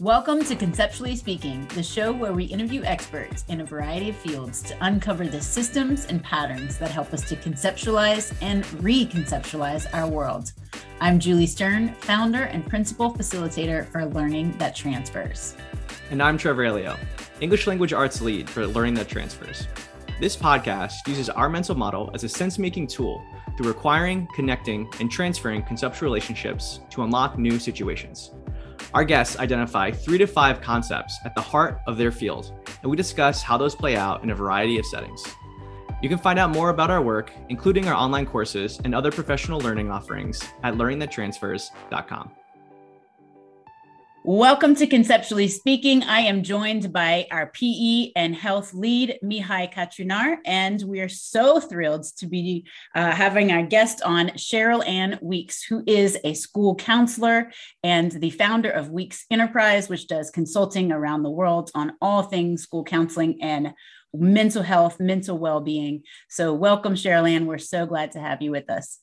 Welcome to Conceptually Speaking, the show where we interview experts in a variety of fields to uncover the systems and patterns that help us to conceptualize and reconceptualize our world. I'm Julie Stern, founder and principal facilitator for Learning That Transfers. And I'm Trevor Aleo, English language arts lead for Learning That Transfers. This podcast uses our mental model as a sense making tool through acquiring, connecting, and transferring conceptual relationships to unlock new situations. Our guests identify three to five concepts at the heart of their field, and we discuss how those play out in a variety of settings. You can find out more about our work, including our online courses and other professional learning offerings, at learningthattransfers.com. Welcome to Conceptually Speaking. I am joined by our PE and health lead, Mihai Catrinar, and we are so thrilled to be uh, having our guest on, Cheryl Ann Weeks, who is a school counselor and the founder of Weeks Enterprise, which does consulting around the world on all things school counseling and mental health, mental well being. So, welcome, Cheryl Ann. We're so glad to have you with us.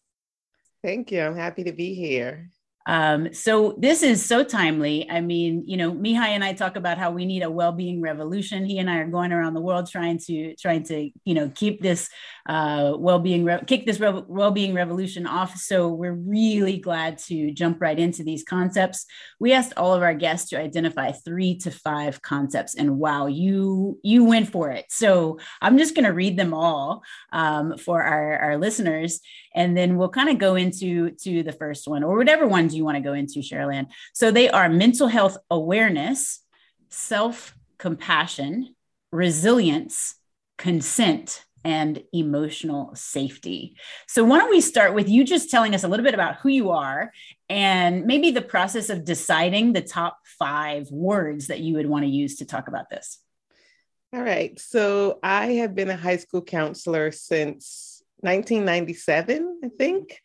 Thank you. I'm happy to be here. Um, so this is so timely. I mean, you know, Mihai and I talk about how we need a well-being revolution. He and I are going around the world trying to trying to you know keep this uh, well-being re- kick this re- well-being revolution off. So we're really glad to jump right into these concepts. We asked all of our guests to identify three to five concepts, and wow, you you went for it. So I'm just going to read them all um, for our our listeners, and then we'll kind of go into to the first one or whatever ones you want to go into, Cheryl So they are mental health awareness, self compassion, resilience, consent, and emotional safety. So, why don't we start with you just telling us a little bit about who you are and maybe the process of deciding the top five words that you would want to use to talk about this? All right. So, I have been a high school counselor since 1997, I think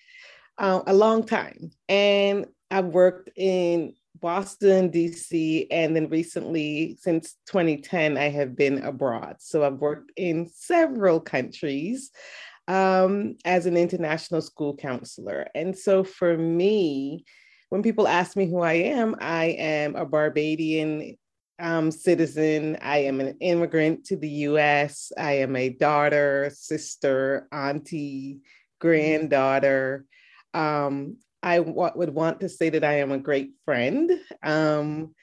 uh, a long time. And I've worked in Boston, DC, and then recently, since 2010, I have been abroad. So I've worked in several countries um, as an international school counselor. And so for me, when people ask me who I am, I am a Barbadian um, citizen. I am an immigrant to the US. I am a daughter, sister, auntie, granddaughter. Um, I w- would want to say that I am a great friend. Um,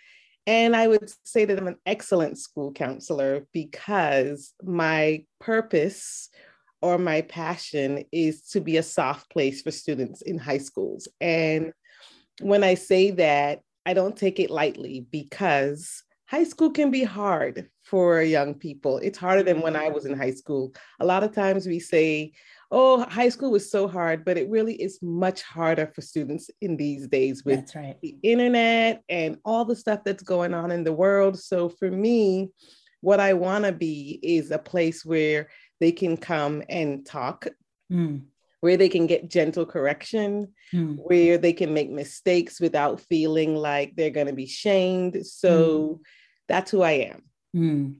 and I would say that I'm an excellent school counselor because my purpose or my passion is to be a soft place for students in high schools. And when I say that, I don't take it lightly because high school can be hard for young people. It's harder than when I was in high school. A lot of times we say, oh, high school was so hard, but it really is much harder for students in these days with right. the internet and all the stuff that's going on in the world. So for me, what I want to be is a place where they can come and talk. Mm. Where they can get gentle correction, mm. where they can make mistakes without feeling like they're going to be shamed. So mm. that's who I am. Hmm.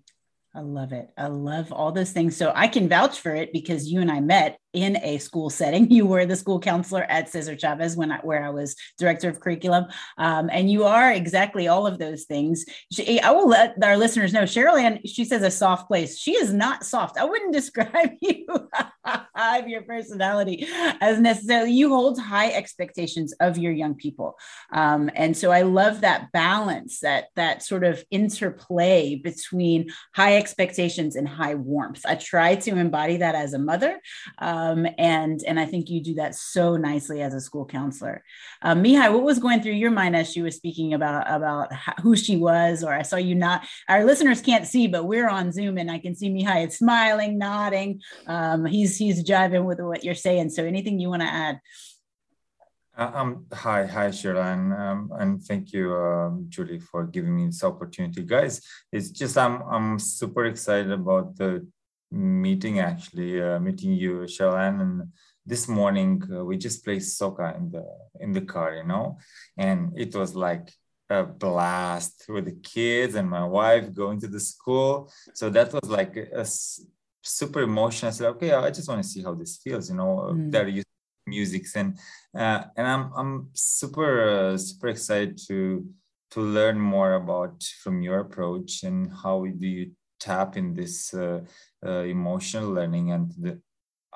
I love it. I love all those things. So I can vouch for it because you and I met in a school setting. You were the school counselor at Cesar Chavez when I, where I was director of curriculum, um, and you are exactly all of those things. She, I will let our listeners know. Cheryl Ann, she says a soft place. She is not soft. I wouldn't describe you of your personality as necessarily. You hold high expectations of your young people, um, and so I love that balance, that that sort of interplay between high expectations and high warmth. I try to embody that as a mother. Um, um, and and I think you do that so nicely as a school counselor. Um, Mihai, what was going through your mind as she was speaking about about who she was? Or I saw you not. Our listeners can't see, but we're on Zoom, and I can see Mihai is smiling, nodding. Um, he's he's jiving with what you're saying. So anything you want to add? Uh, um, hi, hi, Sharon, um, and thank you, um, Julie, for giving me this opportunity, guys. It's just I'm I'm super excited about the meeting actually uh, meeting you Shalan. And this morning uh, we just played soccer in the in the car you know? And it was like a blast with the kids and my wife going to the school. So that was like a, a super emotional. I said okay I just want to see how this feels you know mm. they're music. And uh, and I'm I'm super uh, super excited to to learn more about from your approach and how we do you tap in this uh, uh, emotional learning and the,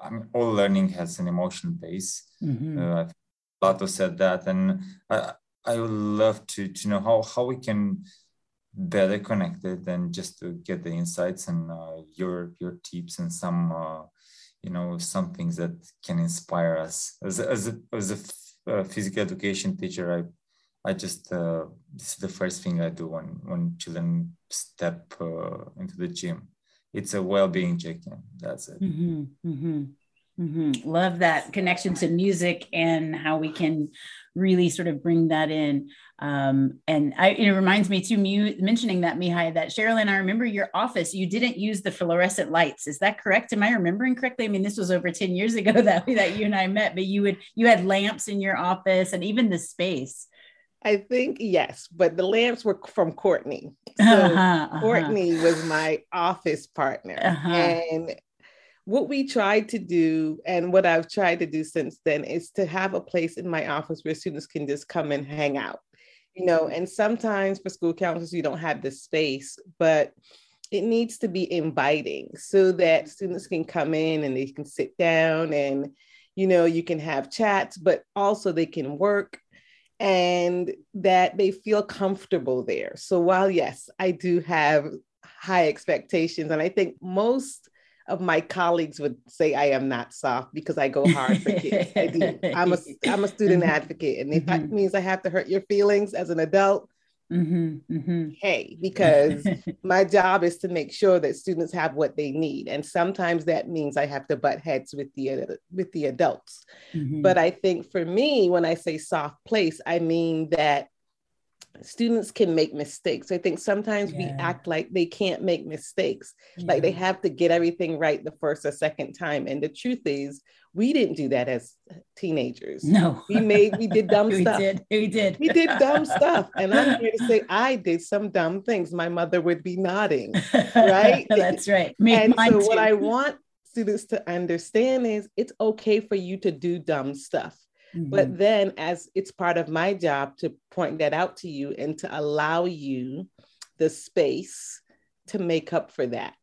I mean, all learning has an emotional base. Mm-hmm. Uh, Plato said that, and I, I would love to to know how how we can better connect it and just to get the insights and uh, your your tips and some uh, you know some things that can inspire us as a, as a, as a uh, physical education teacher i I just uh, this is the first thing I do when when children step uh, into the gym. It's a well-being check-in. That's it. Mm-hmm, mm-hmm, mm-hmm. Love that connection to music and how we can really sort of bring that in. Um, and I, it reminds me too, mentioning that Mihai, that Sherilyn, I remember your office, you didn't use the fluorescent lights. Is that correct? Am I remembering correctly? I mean, this was over 10 years ago that, that you and I met, but you would, you had lamps in your office and even the space. I think yes, but the lamps were from Courtney. So uh-huh, uh-huh. Courtney was my office partner. Uh-huh. And what we tried to do, and what I've tried to do since then, is to have a place in my office where students can just come and hang out. You know, and sometimes for school counselors, you don't have the space, but it needs to be inviting so that students can come in and they can sit down and you know you can have chats but also they can work and that they feel comfortable there. So while yes, I do have high expectations, and I think most of my colleagues would say I am not soft because I go hard for kids. I do. I'm a I'm a student advocate, and if that mm-hmm. means I have to hurt your feelings as an adult, Mm-hmm, mm-hmm. Hey, because my job is to make sure that students have what they need, and sometimes that means I have to butt heads with the with the adults. Mm-hmm. But I think for me, when I say soft place, I mean that students can make mistakes. I think sometimes yeah. we act like they can't make mistakes, yeah. like they have to get everything right the first or second time. And the truth is, we didn't do that as uh, teenagers. No, we made we did dumb we stuff. Did. We did. We did dumb stuff, and I'm here to say I did some dumb things. My mother would be nodding, right? That's right. Me, and so, too. what I want students to understand is it's okay for you to do dumb stuff. Mm-hmm. But then, as it's part of my job to point that out to you and to allow you the space to make up for that,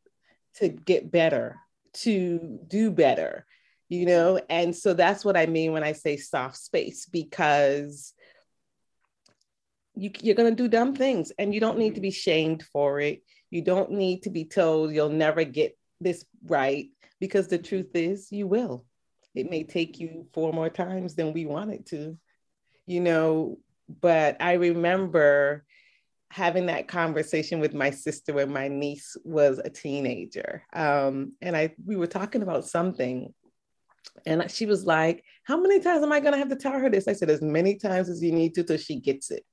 to get better, to do better, you know? And so that's what I mean when I say soft space, because you, you're going to do dumb things and you don't need to be shamed for it. You don't need to be told you'll never get this right because the truth is you will it may take you four more times than we wanted to, you know. But I remember having that conversation with my sister when my niece was a teenager. Um, and I we were talking about something. And she was like, How many times am I gonna have to tell her this? I said, as many times as you need to till she gets it.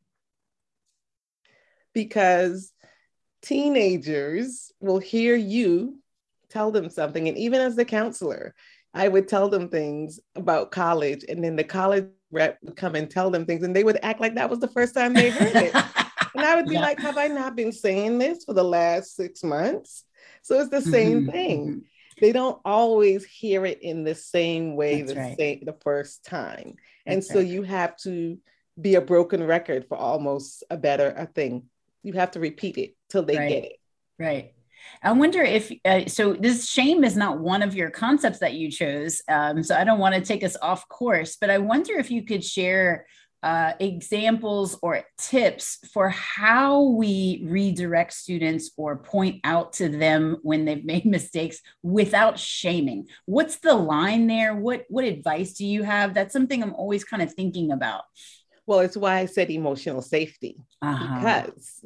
Because teenagers will hear you tell them something. And even as the counselor, I would tell them things about college, and then the college rep would come and tell them things, and they would act like that was the first time they heard it. and I would be yeah. like, Have I not been saying this for the last six months? So it's the same mm-hmm. thing. Mm-hmm. They don't always hear it in the same way the, right. same, the first time. And That's so right. you have to be a broken record for almost a better a thing. You have to repeat it till they right. get it. Right. I wonder if uh, so. This shame is not one of your concepts that you chose, um, so I don't want to take us off course. But I wonder if you could share uh, examples or tips for how we redirect students or point out to them when they've made mistakes without shaming. What's the line there? What what advice do you have? That's something I'm always kind of thinking about. Well, it's why I said emotional safety uh-huh. because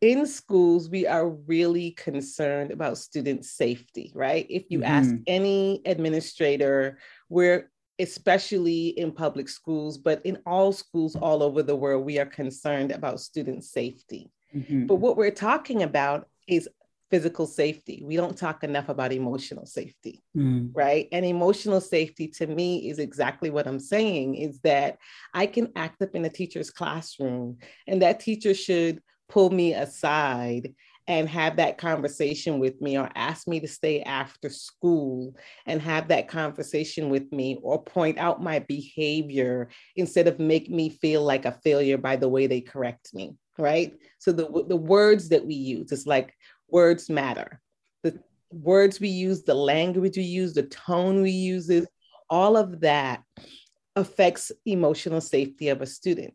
in schools, we are really concerned about student safety, right? If you mm-hmm. ask any administrator, we're especially in public schools, but in all schools all over the world, we are concerned about student safety. Mm-hmm. But what we're talking about is physical safety. We don't talk enough about emotional safety, mm. right? And emotional safety to me is exactly what I'm saying is that I can act up in a teacher's classroom and that teacher should pull me aside and have that conversation with me or ask me to stay after school and have that conversation with me or point out my behavior instead of make me feel like a failure by the way they correct me right? So the, the words that we use it's like words matter. The words we use the language we use the tone we use all of that affects emotional safety of a student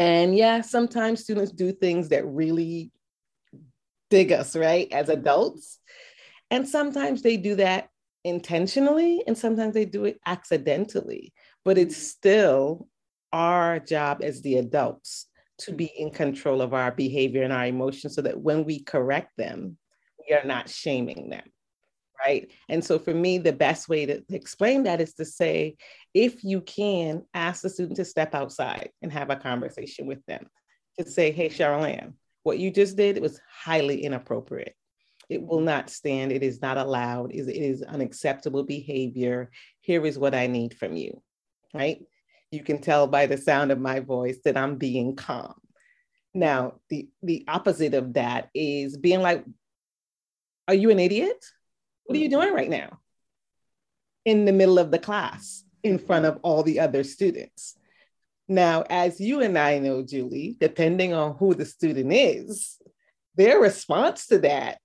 and yeah sometimes students do things that really dig us, right, as adults. And sometimes they do that intentionally, and sometimes they do it accidentally. But it's still our job as the adults to be in control of our behavior and our emotions so that when we correct them, we are not shaming them. Right. And so for me, the best way to explain that is to say, if you can, ask the student to step outside and have a conversation with them. To say, hey, Cheryl what you just did was highly inappropriate. It will not stand. It is not allowed. It is unacceptable behavior. Here is what I need from you, right? You can tell by the sound of my voice that I'm being calm. Now, the, the opposite of that is being like, Are you an idiot? What are you doing right now? In the middle of the class, in front of all the other students. Now, as you and I know, Julie, depending on who the student is, their response to that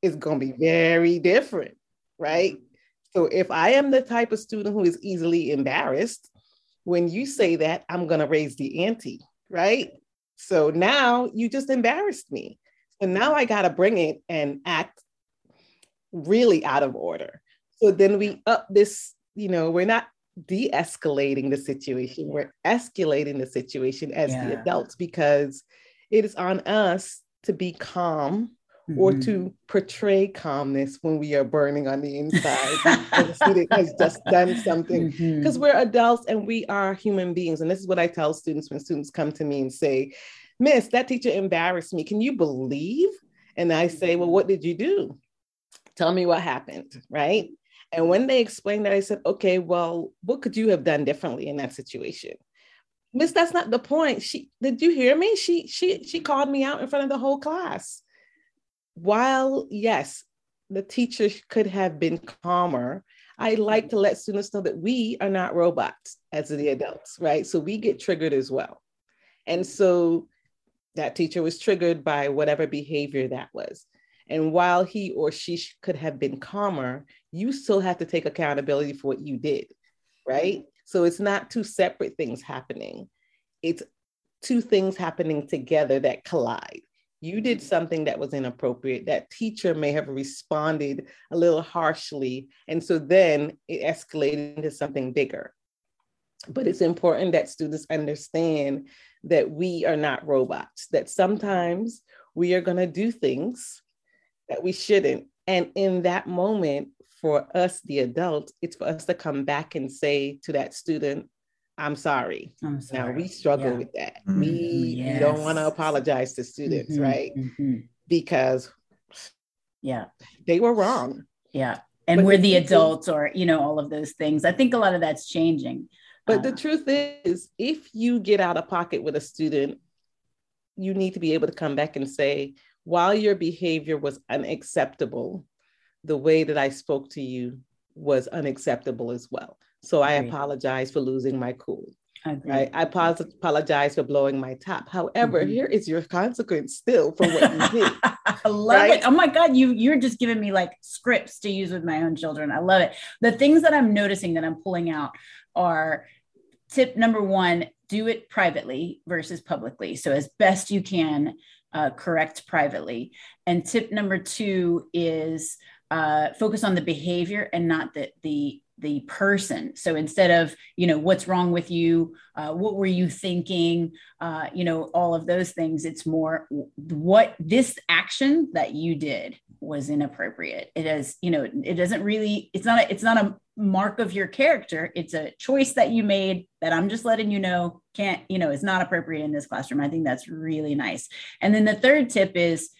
is going to be very different, right? Mm-hmm. So, if I am the type of student who is easily embarrassed, when you say that, I'm going to raise the ante, right? So now you just embarrassed me. So now I got to bring it and act really out of order. So then we up this, you know, we're not de escalating the situation, we're escalating the situation as yeah. the adults because it is on us to be calm mm-hmm. or to portray calmness when we are burning on the inside the student has just done something because mm-hmm. we're adults and we are human beings and this is what i tell students when students come to me and say miss that teacher embarrassed me can you believe and i say well what did you do tell me what happened right and when they explained that, I said, okay, well, what could you have done differently in that situation? Miss, that's not the point. She did you hear me? She she she called me out in front of the whole class. While yes, the teacher could have been calmer, I like to let students know that we are not robots as the adults, right? So we get triggered as well. And so that teacher was triggered by whatever behavior that was. And while he or she could have been calmer, you still have to take accountability for what you did, right? So it's not two separate things happening. It's two things happening together that collide. You did something that was inappropriate. That teacher may have responded a little harshly. And so then it escalated into something bigger. But it's important that students understand that we are not robots, that sometimes we are going to do things that we shouldn't. And in that moment, for us, the adult, it's for us to come back and say to that student, I'm sorry. I'm sorry. Now we struggle yeah. with that. Mm-hmm. We, yes. we, don't want to apologize to students, mm-hmm. right? Mm-hmm. Because yeah, they were wrong. Yeah. And but we're the adults or, you know, all of those things. I think a lot of that's changing. But uh, the truth is, if you get out of pocket with a student, you need to be able to come back and say, while your behavior was unacceptable, the way that I spoke to you was unacceptable as well. So I, apologize for losing my cool. I right. I apologize for blowing my top. However, mm-hmm. here is your consequence still for what you did. I love right? it. Oh my God, you you're just giving me like scripts to use with my own children. I love it. The things that I'm noticing that I'm pulling out are tip number one, do it privately versus publicly. So as best you can, uh, correct privately. And tip number two is uh, focus on the behavior and not the the the person. So instead of you know what's wrong with you uh, what were you thinking uh, you know all of those things it's more what this action that you did was inappropriate. It is you know it doesn't really it's not a, it's not a mark of your character. It's a choice that you made that i'm just letting you know can't you know is not appropriate in this classroom. I think that's really nice. And then the third tip is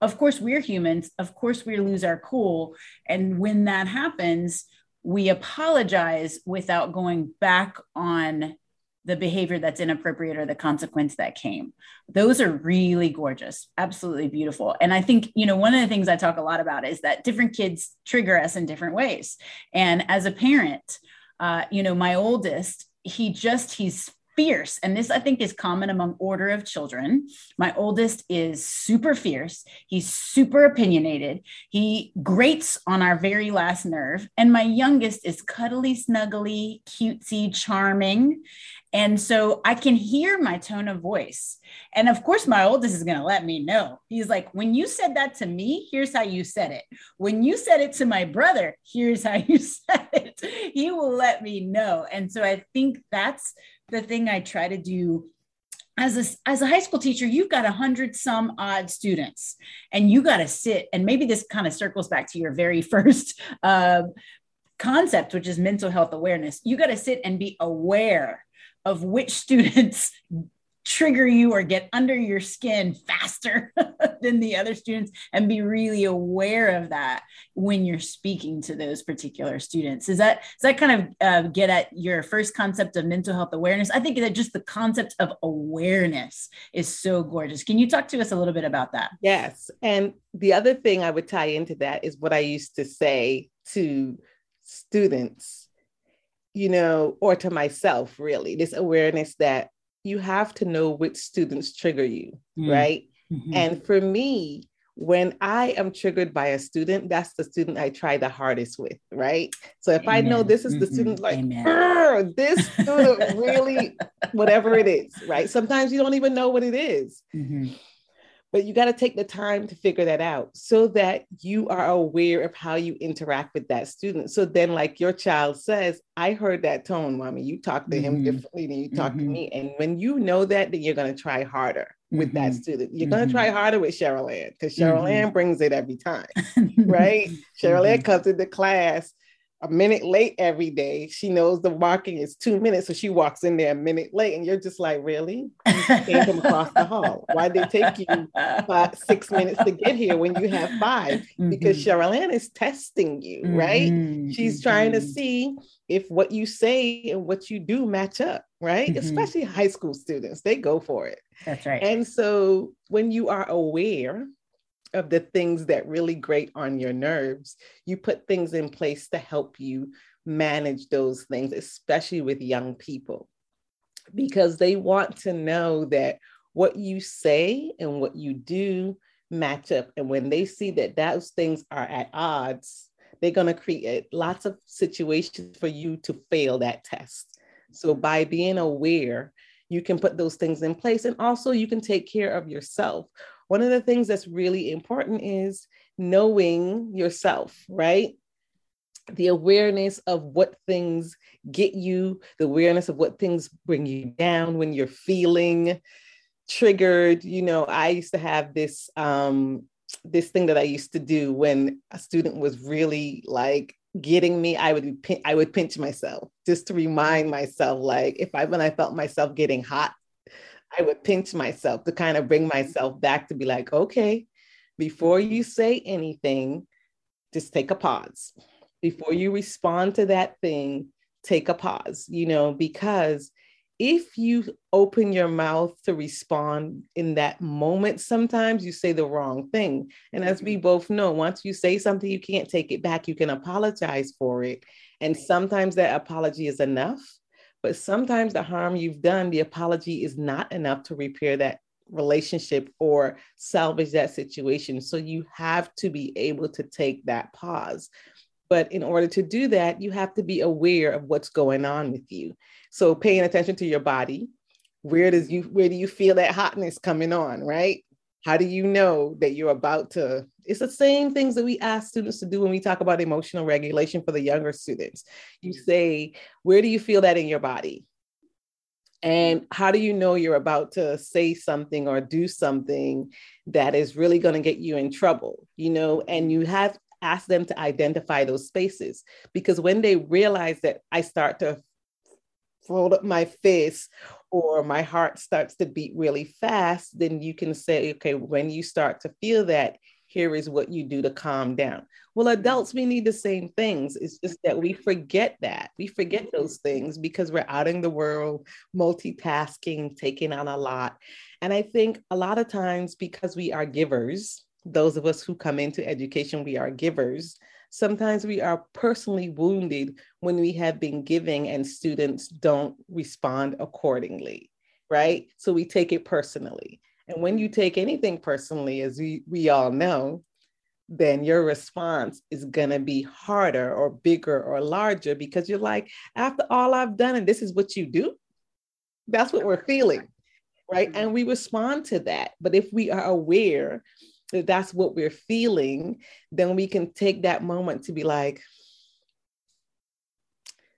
of course we're humans. Of course we lose our cool. And when that happens we apologize without going back on the behavior that's inappropriate or the consequence that came. Those are really gorgeous, absolutely beautiful. And I think, you know, one of the things I talk a lot about is that different kids trigger us in different ways. And as a parent, uh, you know, my oldest, he just, he's fierce. And this, I think, is common among order of children. My oldest is super fierce. He's super opinionated. He grates on our very last nerve. And my youngest is cuddly, snuggly, cutesy, charming. And so I can hear my tone of voice. And of course, my oldest is going to let me know. He's like, when you said that to me, here's how you said it. When you said it to my brother, here's how you said it. He will let me know. And so I think that's the thing I try to do as a, as a high school teacher, you've got a hundred some odd students, and you got to sit. And maybe this kind of circles back to your very first uh, concept, which is mental health awareness. You got to sit and be aware of which students trigger you or get under your skin faster than the other students and be really aware of that when you're speaking to those particular students. Is that does that kind of uh, get at your first concept of mental health awareness? I think that just the concept of awareness is so gorgeous. Can you talk to us a little bit about that? Yes. And the other thing i would tie into that is what i used to say to students you know or to myself really this awareness that you have to know which students trigger you, mm. right? Mm-hmm. And for me, when I am triggered by a student, that's the student I try the hardest with, right? So if Amen. I know this is the mm-hmm. student, like, this student really, whatever it is, right? Sometimes you don't even know what it is. But you got to take the time to figure that out so that you are aware of how you interact with that student. So then, like your child says, I heard that tone, mommy. You talk to him mm-hmm. differently than you talk mm-hmm. to me. And when you know that, then you're going to try harder with mm-hmm. that student. You're going to try mm-hmm. harder with Cheryl Ann because Cheryl mm-hmm. Ann brings it every time, right? Cheryl Ann mm-hmm. comes into class a minute late every day. She knows the walking is two minutes, so she walks in there a minute late, and you're just like, really? You came from across the hall. Why did it take you five, six minutes to get here when you have 5 mm-hmm. Because Cheryl Ann is testing you, mm-hmm. right? She's trying to mm-hmm. see if what you say and what you do match up, right? Mm-hmm. Especially high school students, they go for it. That's right. And so when you are aware of the things that really grate on your nerves, you put things in place to help you manage those things, especially with young people, because they want to know that what you say and what you do match up. And when they see that those things are at odds, they're going to create lots of situations for you to fail that test. So by being aware, you can put those things in place and also you can take care of yourself one of the things that's really important is knowing yourself, right? The awareness of what things get you, the awareness of what things bring you down when you're feeling triggered. You know, I used to have this um this thing that I used to do when a student was really like getting me, I would I would pinch myself just to remind myself, like if I when I felt myself getting hot, I would pinch myself to kind of bring myself back to be like, okay, before you say anything, just take a pause. Before you respond to that thing, take a pause, you know, because if you open your mouth to respond in that moment, sometimes you say the wrong thing. And as we both know, once you say something, you can't take it back. You can apologize for it. And sometimes that apology is enough. But sometimes the harm you've done, the apology is not enough to repair that relationship or salvage that situation. So you have to be able to take that pause. But in order to do that, you have to be aware of what's going on with you. So paying attention to your body, where does you where do you feel that hotness coming on, right? How do you know that you're about to? It's the same things that we ask students to do when we talk about emotional regulation for the younger students. You mm. say, Where do you feel that in your body? And mm. how do you know you're about to say something or do something that is really going to get you in trouble? You know, and you have asked them to identify those spaces because when they realize that I start to fold up my fist or my heart starts to beat really fast, then you can say, okay, when you start to feel that, here is what you do to calm down. Well, adults, we need the same things. It's just that we forget that. We forget those things because we're out in the world, multitasking, taking on a lot. And I think a lot of times, because we are givers, those of us who come into education, we are givers. Sometimes we are personally wounded when we have been giving and students don't respond accordingly, right? So we take it personally. And when you take anything personally, as we, we all know, then your response is going to be harder or bigger or larger because you're like, after all I've done, and this is what you do, that's what we're feeling, right? Mm-hmm. And we respond to that. But if we are aware that that's what we're feeling, then we can take that moment to be like,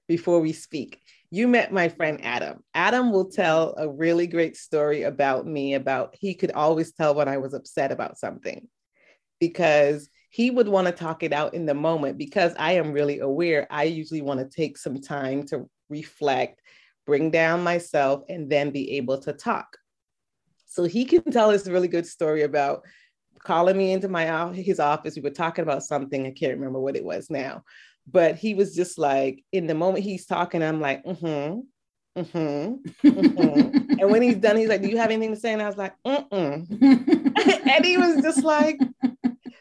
before we speak, you met my friend Adam. Adam will tell a really great story about me about he could always tell when I was upset about something because he would want to talk it out in the moment because I am really aware. I usually want to take some time to reflect, bring down myself, and then be able to talk. So he can tell us a really good story about calling me into my his office. We were talking about something. I can't remember what it was now, but he was just like in the moment he's talking i'm like mm-hmm mm-hmm, mm-hmm. and when he's done he's like do you have anything to say and i was like mm-mm and he was just like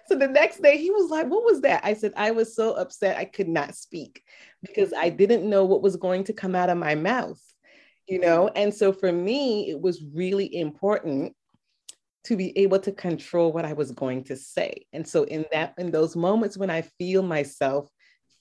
so the next day he was like what was that i said i was so upset i could not speak because i didn't know what was going to come out of my mouth you know and so for me it was really important to be able to control what i was going to say and so in that in those moments when i feel myself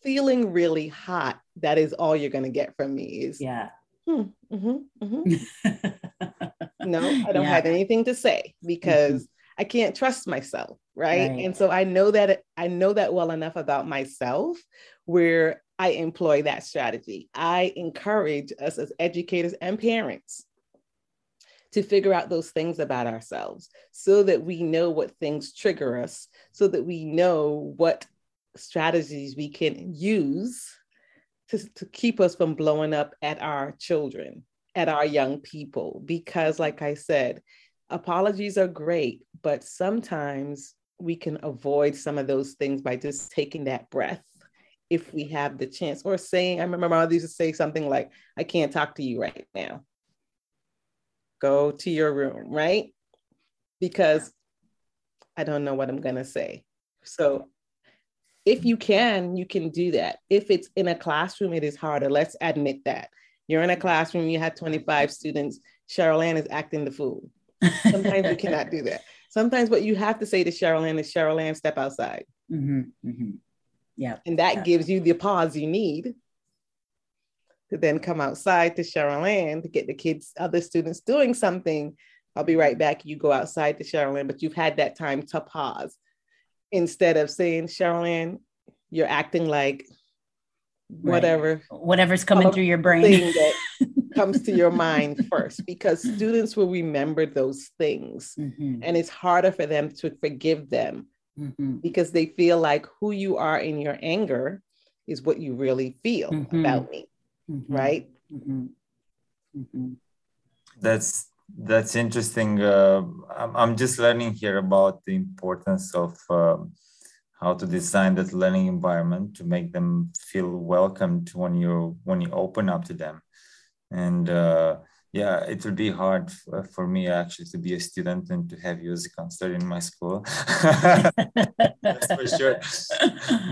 feeling really hot, that is all you're going to get from me is, yeah. Hmm, mm-hmm, mm-hmm. no, I don't yeah. have anything to say because mm-hmm. I can't trust myself. Right? right. And so I know that I know that well enough about myself where I employ that strategy. I encourage us as educators and parents to figure out those things about ourselves so that we know what things trigger us, so that we know what strategies we can use to, to keep us from blowing up at our children, at our young people. Because, like I said, apologies are great, but sometimes we can avoid some of those things by just taking that breath if we have the chance or saying, I remember my mother used to say something like, I can't talk to you right now. Go to your room, right? Because I don't know what I'm going to say. So if you can, you can do that. If it's in a classroom, it is harder. Let's admit that. You're in a classroom, you have 25 students, Cheryl Ann is acting the fool. Sometimes you cannot do that. Sometimes what you have to say to Cheryl Ann is Cheryl Ann, step outside. Mm-hmm, mm-hmm. Yeah. And that yeah. gives you the pause you need to then come outside to Cheryl Ann to get the kids, other students doing something. I'll be right back. You go outside to Cheryl Ann, but you've had that time to pause instead of saying, Charlene, you're acting like whatever. Right. Whatever's coming through your brain. that comes to your mind first, because students will remember those things. Mm-hmm. And it's harder for them to forgive them mm-hmm. because they feel like who you are in your anger is what you really feel mm-hmm. about me. Mm-hmm. Right? Mm-hmm. That's that's interesting. Uh, I'm, I'm just learning here about the importance of um, how to design that learning environment to make them feel welcomed when you when you open up to them. And uh, yeah, it would be hard for, for, me actually to be a student and to have you as a counselor in my school. That's for sure.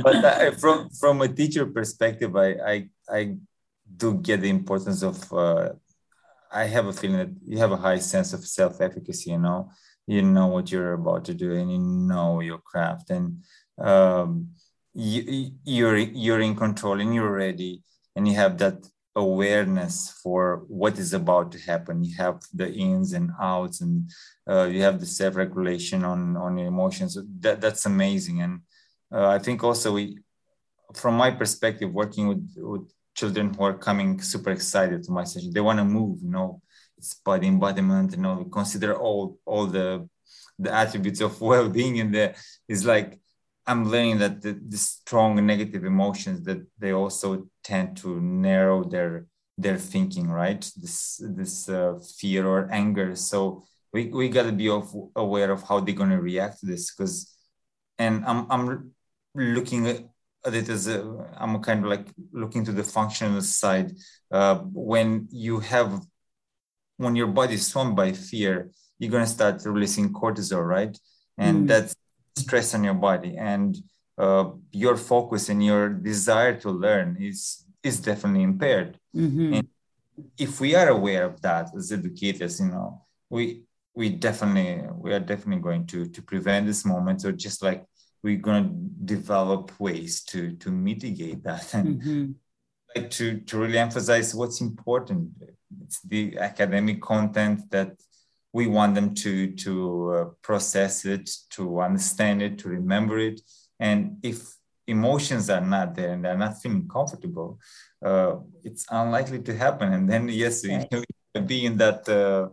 But uh, from from a teacher perspective, I I, I do get the importance of uh, I have a feeling that you have a high sense of self-efficacy. You know, you know what you're about to do, and you know your craft, and um, you, you're you're in control, and you're ready, and you have that awareness for what is about to happen. You have the ins and outs, and uh, you have the self-regulation on on your emotions. That that's amazing, and uh, I think also we, from my perspective, working with with children who are coming super excited to my session. They want to move, you know, it's body embodiment, you know, consider all all the the attributes of well-being and the is like I'm learning that the, the strong negative emotions that they also tend to narrow their their thinking, right? This this uh, fear or anger. So we, we got to be aware of how they're to react to this because and I'm I'm looking at it as a, I'm kind of like looking to the functional side. Uh, when you have when your body is swamped by fear, you're gonna start releasing cortisol, right? And mm. that's stress on your body, and uh, your focus and your desire to learn is is definitely impaired. Mm-hmm. And if we are aware of that as educators, you know, we we definitely we are definitely going to to prevent this moment or just like we're going to develop ways to to mitigate that and mm-hmm. like to to really emphasize what's important it's the academic content that we want them to to uh, process it to understand it to remember it and if emotions are not there and they're not feeling comfortable uh, it's unlikely to happen and then yes right. you know, be in that uh,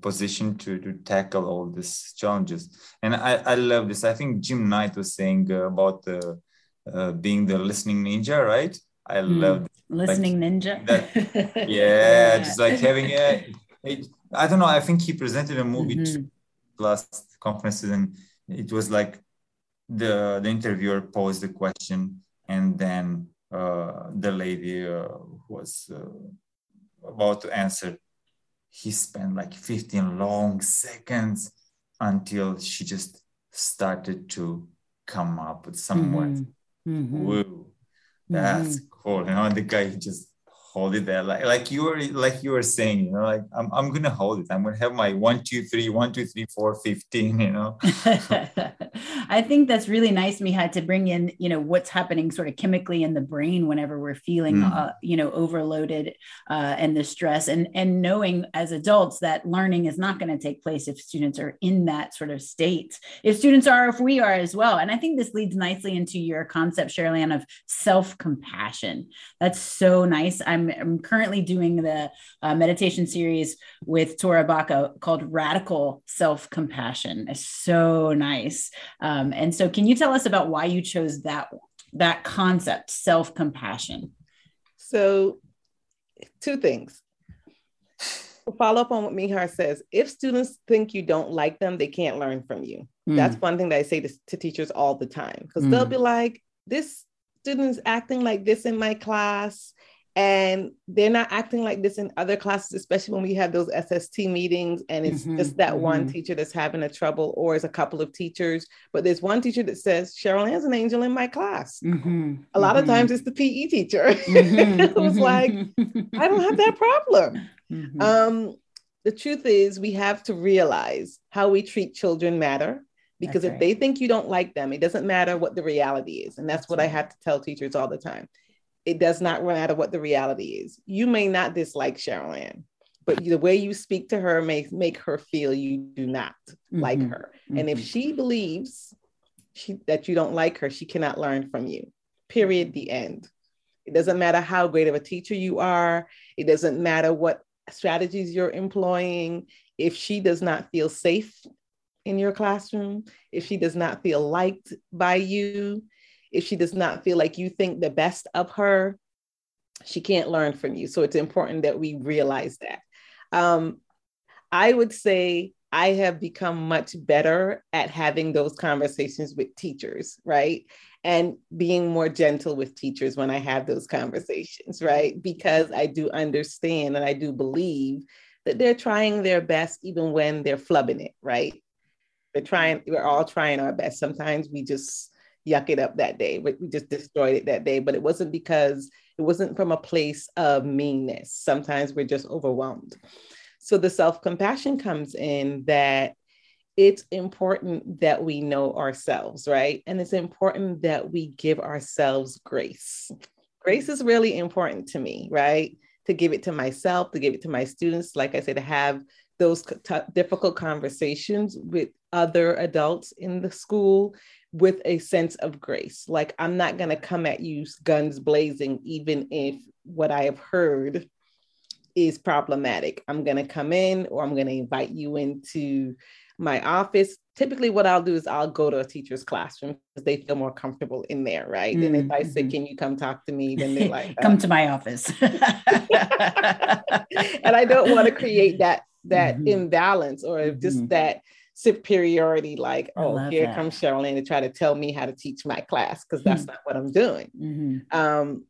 position to, to tackle all these challenges. And I, I love this. I think Jim Knight was saying uh, about the, uh, being the listening ninja, right? I mm, love listening like, ninja. That, yeah, just like having a, it, I don't know. I think he presented a movie mm-hmm. last conferences, and it was like the the interviewer posed the question, and then uh, the lady uh, was uh, about to answer he spent like 15 long seconds until she just started to come up with some mm-hmm. words. Mm-hmm. Woo, that's mm-hmm. cool. You know, and the guy just hold it there. Like like you were like you were saying you know like i'm, I'm gonna hold it. I'm gonna have my one two three one two three four 15 you know? I think that's really nice Mihai to bring in you know what's happening sort of chemically in the brain whenever we're feeling mm. uh, you know overloaded uh, and the stress and and knowing as adults that learning is not going to take place if students are in that sort of state. If students are if we are as well. And i think this leads nicely into your concept Cheryl of self-compassion. That's so nice. I'm I'm, I'm currently doing the uh, meditation series with Tara Brach called Radical Self Compassion. It's so nice. Um, and so, can you tell us about why you chose that that concept, self compassion? So, two things. Follow up on what Mihar says. If students think you don't like them, they can't learn from you. Mm. That's one thing that I say to, to teachers all the time because mm. they'll be like, "This student's acting like this in my class and they're not acting like this in other classes especially when we have those sst meetings and it's mm-hmm, just that mm-hmm. one teacher that's having a trouble or it's a couple of teachers but there's one teacher that says cheryl ann's an angel in my class mm-hmm, a lot of mm-hmm. times it's the pe teacher mm-hmm, who's like mm-hmm. i don't have that problem um, the truth is we have to realize how we treat children matter because that's if right. they think you don't like them it doesn't matter what the reality is and that's, that's what right. i have to tell teachers all the time it does not matter what the reality is. You may not dislike Cheryl Ann, but the way you speak to her may make her feel you do not mm-hmm. like her. Mm-hmm. And if mm-hmm. she believes she, that you don't like her, she cannot learn from you. Period. The end. It doesn't matter how great of a teacher you are. It doesn't matter what strategies you're employing. If she does not feel safe in your classroom, if she does not feel liked by you, if she does not feel like you think the best of her, she can't learn from you. So it's important that we realize that. Um, I would say I have become much better at having those conversations with teachers, right? And being more gentle with teachers when I have those conversations, right? Because I do understand and I do believe that they're trying their best even when they're flubbing it, right? They're trying, we're all trying our best. Sometimes we just yuck it up that day. We just destroyed it that day, but it wasn't because it wasn't from a place of meanness. Sometimes we're just overwhelmed. So the self compassion comes in that it's important that we know ourselves, right? And it's important that we give ourselves grace. Grace is really important to me, right? To give it to myself, to give it to my students, like I said, to have those t- difficult conversations with other adults in the school with a sense of grace. Like, I'm not going to come at you guns blazing, even if what I have heard is problematic. I'm going to come in or I'm going to invite you into my office. Typically, what I'll do is I'll go to a teacher's classroom because they feel more comfortable in there, right? Mm-hmm. And if I say, mm-hmm. Can you come talk to me? Then they're like, Come to my office. and I don't want to create that that mm-hmm. imbalance or just mm-hmm. that superiority, like, oh, here that. comes Charlene to try to tell me how to teach my class, because that's hmm. not what I'm doing. Mm-hmm. Um,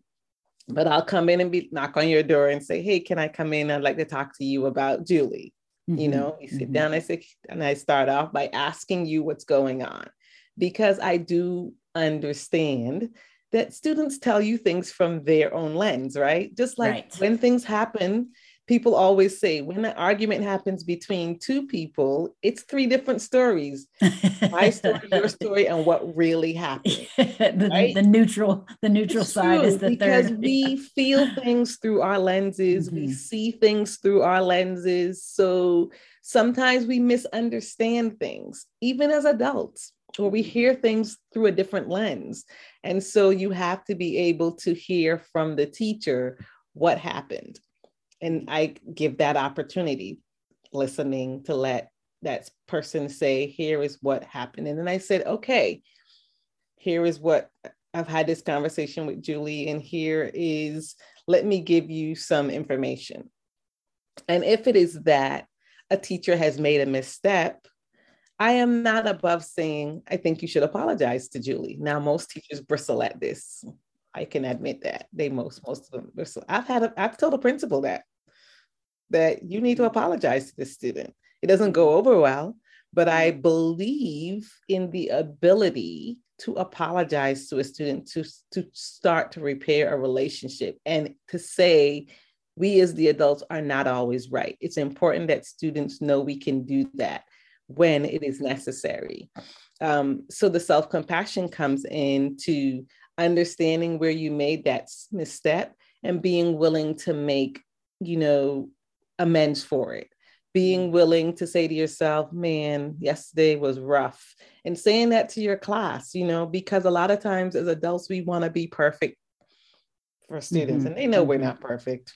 but I'll come in and be knock on your door and say, Hey, can I come in? I'd like to talk to you about Julie. Mm-hmm. You know, you sit mm-hmm. down, I say, and I start off by asking you what's going on because I do understand that students tell you things from their own lens, right? Just like right. when things happen, people always say when an argument happens between two people, it's three different stories. My story, your story, and what really happened. the, right? the, neutral, the neutral it's side true, is the because third. we feel things through our lenses, mm-hmm. we see things through our lenses. So sometimes we misunderstand things, even as adults or we hear things through a different lens. And so you have to be able to hear from the teacher what happened. And I give that opportunity, listening to let that person say, here is what happened. And then I said, okay, here is what I've had this conversation with Julie, and here is, let me give you some information. And if it is that a teacher has made a misstep, I am not above saying, I think you should apologize to Julie. Now, most teachers bristle at this. I can admit that they most most of them bristle. I've had a, I've told a principal that that you need to apologize to the student. It doesn't go over well, but I believe in the ability to apologize to a student to to start to repair a relationship and to say we as the adults are not always right. It's important that students know we can do that when it is necessary. Um, so the self compassion comes into understanding where you made that misstep and being willing to make, you know, amends for it. Being willing to say to yourself, man, yesterday was rough. And saying that to your class, you know, because a lot of times as adults, we want to be perfect for students, mm-hmm. and they know we're mm-hmm. not perfect,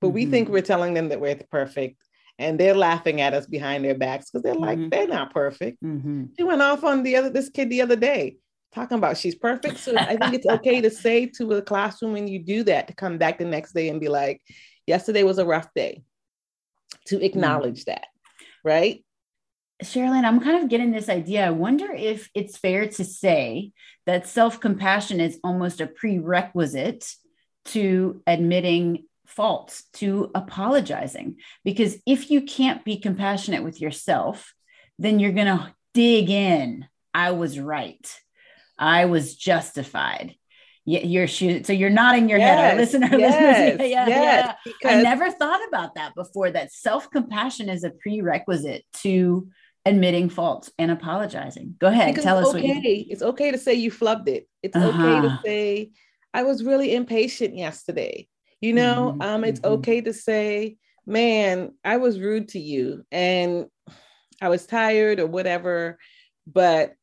but mm-hmm. we think mm-hmm. we're telling them that we're perfect and they're laughing at us behind their backs because they're like, mm-hmm. they're not perfect. Mm-hmm. She went off on the other this kid the other day talking about she's perfect. So I think it's okay to say to a classroom when you do that to come back the next day and be like, yesterday was a rough day. To mm-hmm. acknowledge mm-hmm. that, right? Cheryl Ann, I'm kind of getting this idea. I wonder if it's fair to say that self compassion is almost a prerequisite to admitting faults, to apologizing. Because if you can't be compassionate with yourself, then you're going to dig in. I was right. I was justified. Yeah, you're shooting. so you're nodding your yes, head, our listener. Yes, yeah, yeah, yes, yeah. I never thought about that before. That self compassion is a prerequisite to admitting faults and apologizing. Go ahead, tell us. Okay, what you... it's okay to say you flubbed it. It's uh-huh. okay to say I was really impatient yesterday. You know, mm-hmm. um, it's mm-hmm. okay to say, man, I was rude to you and I was tired or whatever, but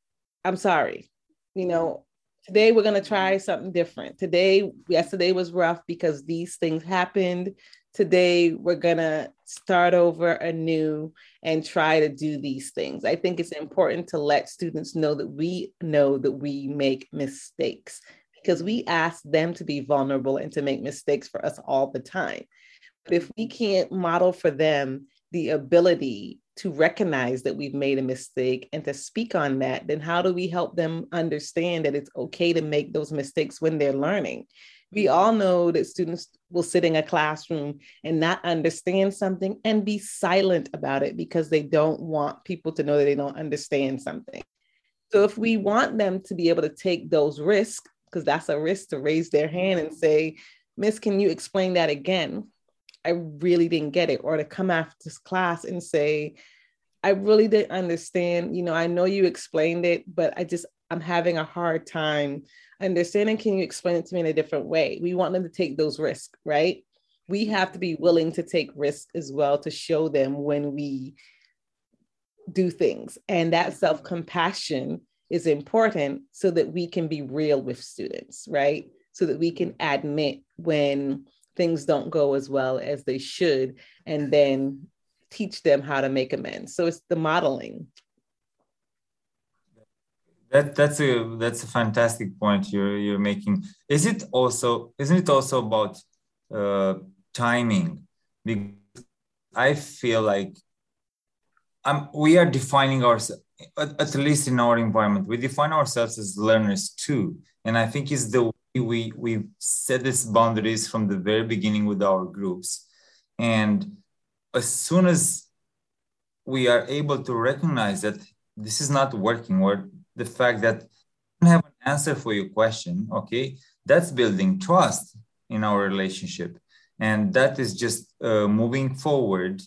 I'm sorry. You know, today we're going to try something different. Today, yesterday was rough because these things happened. Today, we're going to start over anew and try to do these things. I think it's important to let students know that we know that we make mistakes because we ask them to be vulnerable and to make mistakes for us all the time. But if we can't model for them the ability to recognize that we've made a mistake and to speak on that, then how do we help them understand that it's okay to make those mistakes when they're learning? We mm-hmm. all know that students will sit in a classroom and not understand something and be silent about it because they don't want people to know that they don't understand something. So, if we want them to be able to take those risks because that's a risk to raise their hand and say, Miss, can you explain that again? I really didn't get it. Or to come after this class and say, I really didn't understand. You know, I know you explained it, but I just, I'm having a hard time understanding. Can you explain it to me in a different way? We want them to take those risks, right? We have to be willing to take risks as well to show them when we do things. And that self compassion is important so that we can be real with students, right? So that we can admit when things don't go as well as they should and then teach them how to make amends. So it's the modeling. That that's a that's a fantastic point you're you're making. Is it also isn't it also about uh, timing? Because I feel like um, we are defining ourselves, at, at, least in our environment, we define ourselves as learners too. And I think it's the we, we set these boundaries from the very beginning with our groups. And as soon as we are able to recognize that this is not working, or the fact that I don't have an answer for your question, okay, that's building trust in our relationship. And that is just uh, moving forward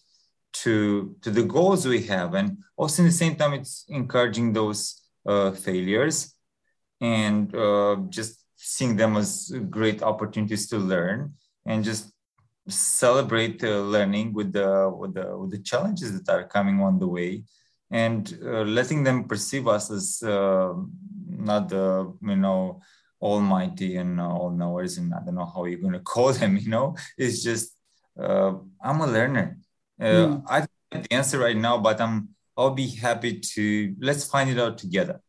to to the goals we have and also in the same time it's encouraging those uh, failures and uh, just seeing them as great opportunities to learn and just celebrate uh, learning with the, with the with the challenges that are coming on the way and uh, letting them perceive us as uh, not the you know almighty and all knowers and i don't know how you're going to call them you know it's just uh, i'm a learner mm. I don't have the answer right now, but I'm I'll be happy to let's find it out together.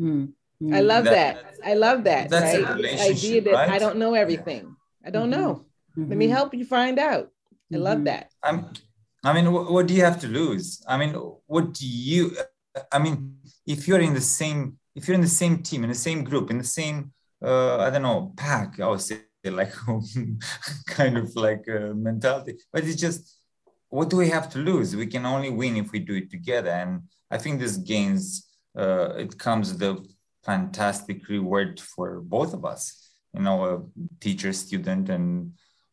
Mm. I love that, that. I love that. That's right? the idea that right? I don't know everything. Yeah. I don't mm-hmm. know. Mm-hmm. Let me help you find out. I love mm-hmm. that. I'm, I mean, what, what do you have to lose? I mean, what do you? I mean, if you're in the same, if you're in the same team, in the same group, in the same, uh, I don't know, pack, I would say, like kind of like uh, mentality. But it's just what do we have to lose? We can only win if we do it together. And I think this gains, uh, it comes the fantastic reward for both of us, you know, a teacher, student, and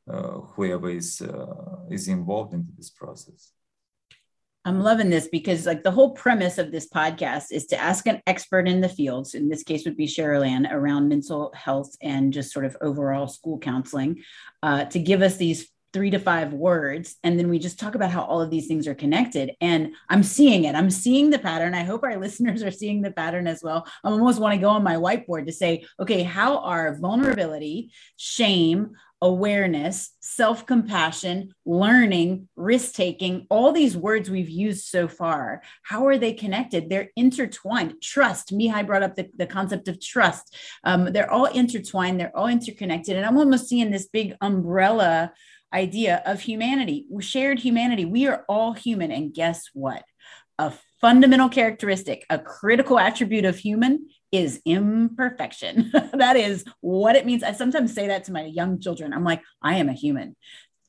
uh, whoever is uh, is involved into this process. I'm loving this because like the whole premise of this podcast is to ask an expert in the fields. In this case, would be Cheryl Ann around mental health and just sort of overall school counseling, uh, to give us these three to five words and then we just talk about how all of these things are connected and i'm seeing it. I'm seeing the pattern. I hope our listeners are seeing the pattern as well. I almost want to go on my whiteboard to say okay how are vulnerability shame awareness self-compassion learning risk taking all these words we've used so far how are they connected? They're intertwined. Trust. Mihai brought up the, the concept of trust. Um, they're all intertwined. They're all interconnected and i'm almost seeing this big umbrella idea of humanity, shared humanity. We are all human. And guess what? A fundamental characteristic, a critical attribute of human is imperfection. that is what it means. I sometimes say that to my young children. I'm like, I am a human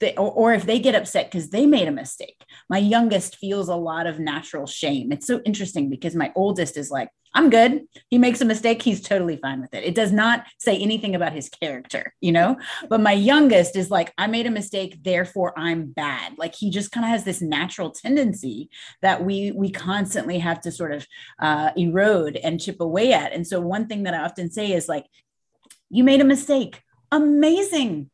they, or, or if they get upset because they made a mistake. My youngest feels a lot of natural shame. It's so interesting because my oldest is like, I'm good. He makes a mistake. He's totally fine with it. It does not say anything about his character, you know? But my youngest is like, I made a mistake, therefore I'm bad. Like he just kind of has this natural tendency that we we constantly have to sort of uh, erode and chip away at. And so one thing that I often say is like, you made a mistake. Amazing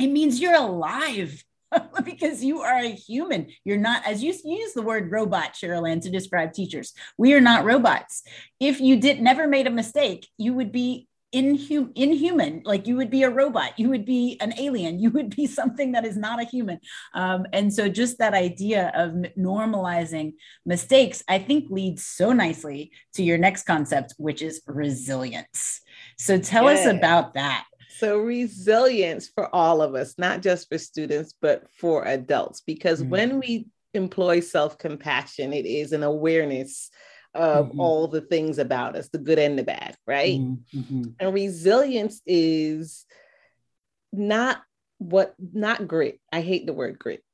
it means you're alive because you are a human. You're not, as you use the word robot, Cheryl Ann, to describe teachers. We are not robots. If you did never made a mistake, you would be inhum- inhuman. Like you would be a robot. You would be an alien. You would be something that is not a human. Um, and so, just that idea of normalizing mistakes, I think, leads so nicely to your next concept, which is resilience. So, tell us about that. So, resilience for all of us, not just for students, but for adults, because mm-hmm. when we employ self compassion, it is an awareness of mm-hmm. all the things about us, the good and the bad, right? Mm-hmm. And resilience is not what, not grit. I hate the word grit,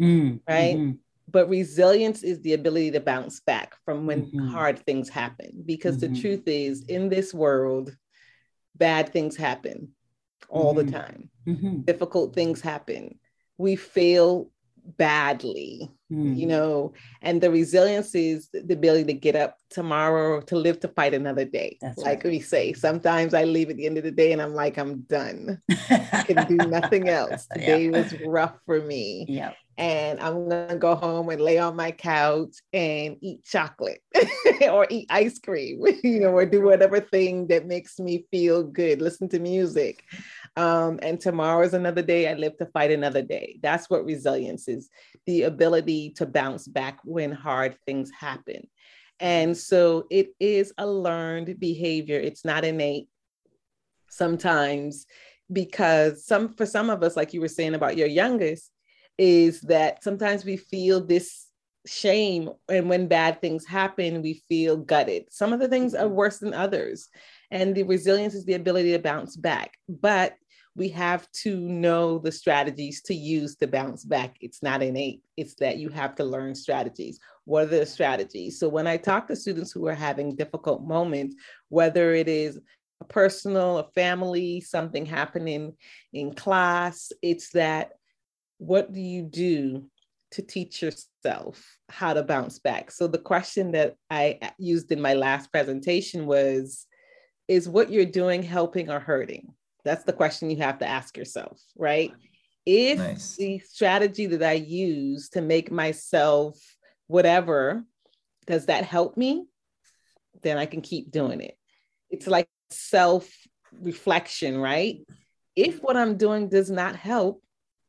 mm, right? Mm-hmm. But resilience is the ability to bounce back from when mm-hmm. hard things happen. Because the mm-hmm. truth is, in this world, bad things happen all mm-hmm. the time. Mm-hmm. Difficult things happen. We fail badly, mm. you know, and the resilience is the ability to get up tomorrow to live to fight another day. That's like right. we say, sometimes I leave at the end of the day and I'm like, I'm done. I can do nothing else. Today yeah. was rough for me. Yeah. And I'm gonna go home and lay on my couch and eat chocolate or eat ice cream, you know, or do whatever thing that makes me feel good, listen to music. Um, and tomorrow is another day. I live to fight another day. That's what resilience is the ability to bounce back when hard things happen. And so it is a learned behavior, it's not innate sometimes because some for some of us like you were saying about your youngest is that sometimes we feel this shame and when bad things happen we feel gutted some of the things are worse than others and the resilience is the ability to bounce back but we have to know the strategies to use to bounce back it's not innate it's that you have to learn strategies what are the strategies so when i talk to students who are having difficult moments whether it is a personal a family something happening in class it's that what do you do to teach yourself how to bounce back. So the question that I uh, used in my last presentation was is what you're doing helping or hurting? That's the question you have to ask yourself, right? If nice. the strategy that I use to make myself whatever, does that help me? Then I can keep doing it. It's like self reflection, right? If what I'm doing does not help,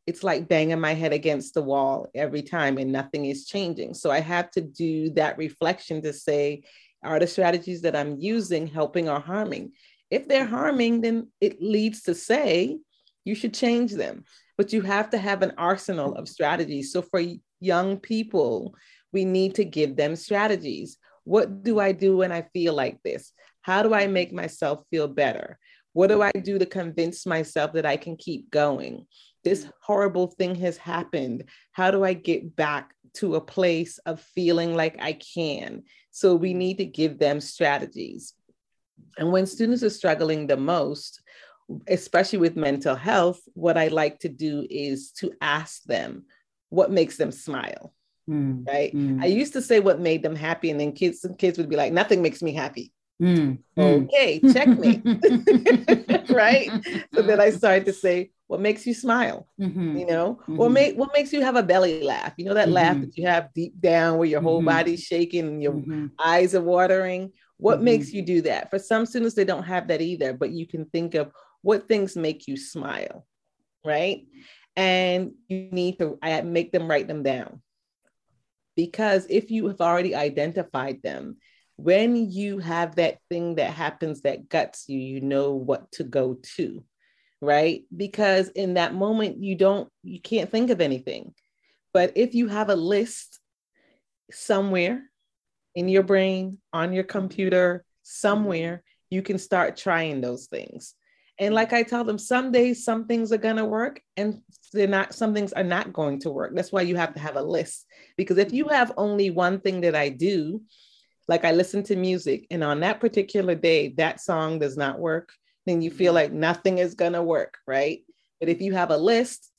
it's like banging my head against the wall every time and nothing is changing. So I have to do that reflection to say, are the strategies that I'm using helping or harming? If they're harming, then it leads to say you should change them. But you have to have an arsenal of strategies. So for young people, we need to give them strategies. What do I do when I feel like this? How do I make myself feel better? What do I do to convince myself that I can keep going? this horrible thing has happened. How do I get back to a place of feeling like I can? So we need to give them strategies. And when students are struggling the most, especially with mental health, what I like to do is to ask them what makes them smile. Mm, right. Mm. I used to say what made them happy, and then kids and kids would be like, nothing makes me happy. Mm, okay, checkmate. right. So then I started to say, what makes you smile mm-hmm. you know mm-hmm. what make what makes you have a belly laugh you know that mm-hmm. laugh that you have deep down where your whole mm-hmm. body's shaking and your mm-hmm. eyes are watering what mm-hmm. makes you do that for some students they don't have that either but you can think of what things make you smile right and you need to make them write them down because if you have already identified them when you have that thing that happens that guts you you know what to go to right? Because in that moment, you don't, you can't think of anything. But if you have a list somewhere in your brain, on your computer, somewhere, you can start trying those things. And like I tell them, some days some things are to work and they're not, some things are not going to work. That's why you have to have a list. Because if you have only one thing that I do, like I listen to music, and on that particular day, that song does not work, then you feel like nothing is to work, right? But if you have a list,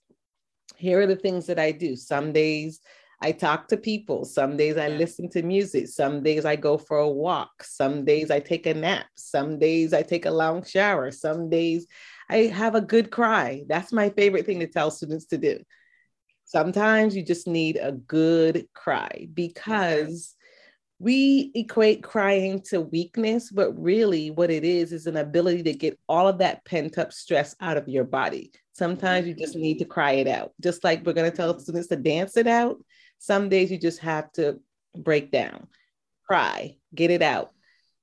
here are the things that I do. Some days I talk to people, some days I listen to music, some days I go for a walk, some days I take a nap, some days I take a long shower, some days I have a good cry. That's my favorite thing to tell students to do. Sometimes you just need a good cry because we equate crying to weakness, but really what it is is an ability to get all of that pent up stress out of your body. Sometimes you just need to mm-hmm. cry it out. Just like we're going to tell students to dance it out, some days you just have to break down, cry, get it out,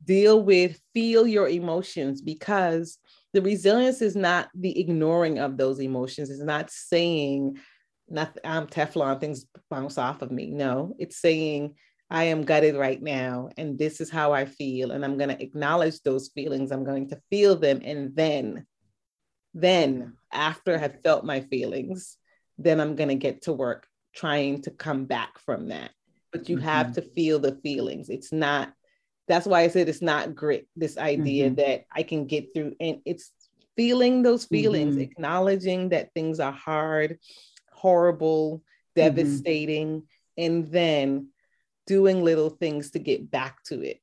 deal with, feel your emotions because the resilience is not the ignoring of those emotions. It's not saying, I'm Teflon, things bounce off of me. No, it's saying, I am gutted right now, and this is how I feel. And I'm going to acknowledge those feelings. I'm going to feel them. And then, then after I have felt my feelings, then I'm going to get to work trying to come back from that. But you mm-hmm. have to feel the feelings. It's not, that's why I said it's not grit, this idea mm-hmm. that I can get through. And it's feeling those feelings, mm-hmm. acknowledging that things are hard, horrible, mm-hmm. devastating. And then doing little things to get back to it.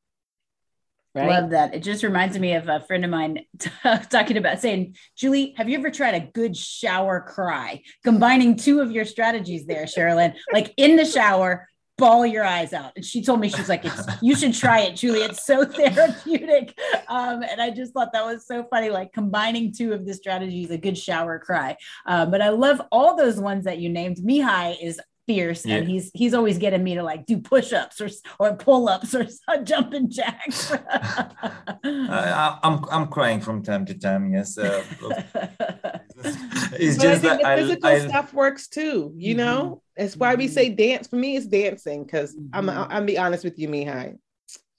Right? Love that. It just reminds me of a friend of mine t- talking about saying, Julie, have you ever tried a good shower cry? Combining two of your strategies there, Cheryl Ann, like in the shower, bawl your eyes out. And she told me, she's like, it's, you should try it, Julie. It's so therapeutic. Um, and I just thought that was so funny, like combining two of the strategies, a good shower cry. Uh, but I love all those ones that you named. Mihai is fierce yeah. and he's he's always getting me to like do push-ups or or pull-ups or jumping jacks uh, i'm i'm crying from time to time yes uh, it's but just that the physical I, stuff works too. You mm-hmm. know, that's why we say dance. For me, it's dancing because mm-hmm. I'm I'm be honest with you, Mihai.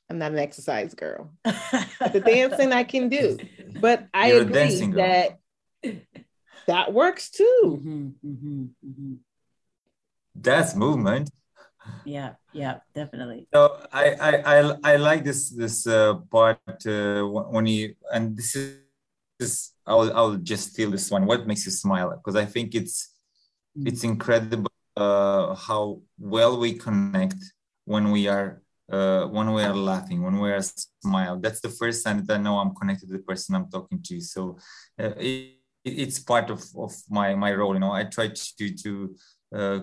I'm not an exercise girl. the dancing I can do, but I You're agree that that works too. Mm-hmm, mm-hmm, mm-hmm. That's movement. Yeah, yeah, definitely. So I I I, I like this this uh, part uh, when you and this is this I'll I'll just steal this one. What makes you smile? Because I think it's mm. it's incredible uh, how well we connect when we are uh, when we are laughing, when we are smile. That's the first time that I know I'm connected to the person I'm talking to. So uh, it, it's part of, of my my role. You know, I try to to uh,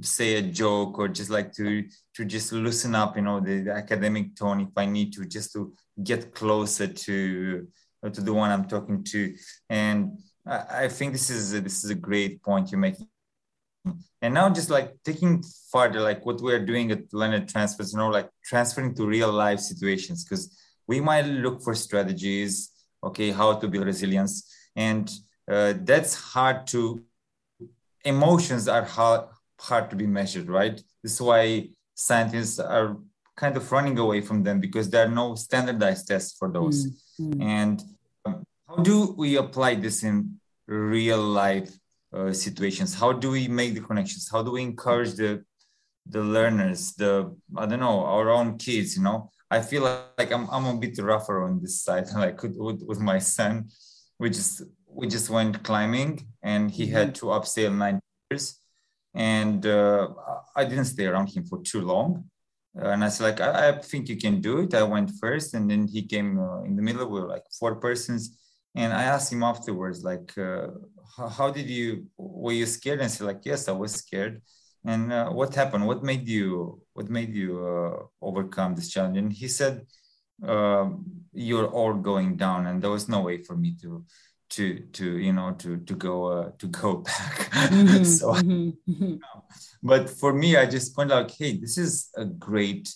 say a joke or just like to to just loosen up. You know, the, the academic tone if I need to, just to get closer to to the one I'm talking to. And I, I think this is a, this is a great point you're making. And now just like taking further, like what we're doing at Learner Transfers, you know, like transferring to real life situations, because we might look for strategies, okay, how to build resilience. And uh, that's hard to, emotions are hard, hard to be measured, right? This is why scientists are kind of running away from them because there are no standardized tests for those. Mm. Mm. And um, how do we apply this in real life uh, situations? How do we make the connections? How do we encourage the the learners, the I don't know, our own kids? You know, I feel like I'm I'm a bit rougher on this side. Like with, with my son, we just we just went climbing, and he mm-hmm. had to abseil nine years, and uh, I didn't stay around him for too long and I was like, I, I, think you can do it. I went first, and then he came uh, in the middle. We were like four persons, and I asked him afterwards, like, uh, how, how, did you? Were you scared? And he said, like, yes, I was scared. And uh, what happened? What made you? What made you uh, overcome this challenge? And he said, um, you're all going down, and there was no way for me to to to you know to to go uh, to go back. Mm-hmm, so mm-hmm, mm-hmm. but for me i just point out hey this is a great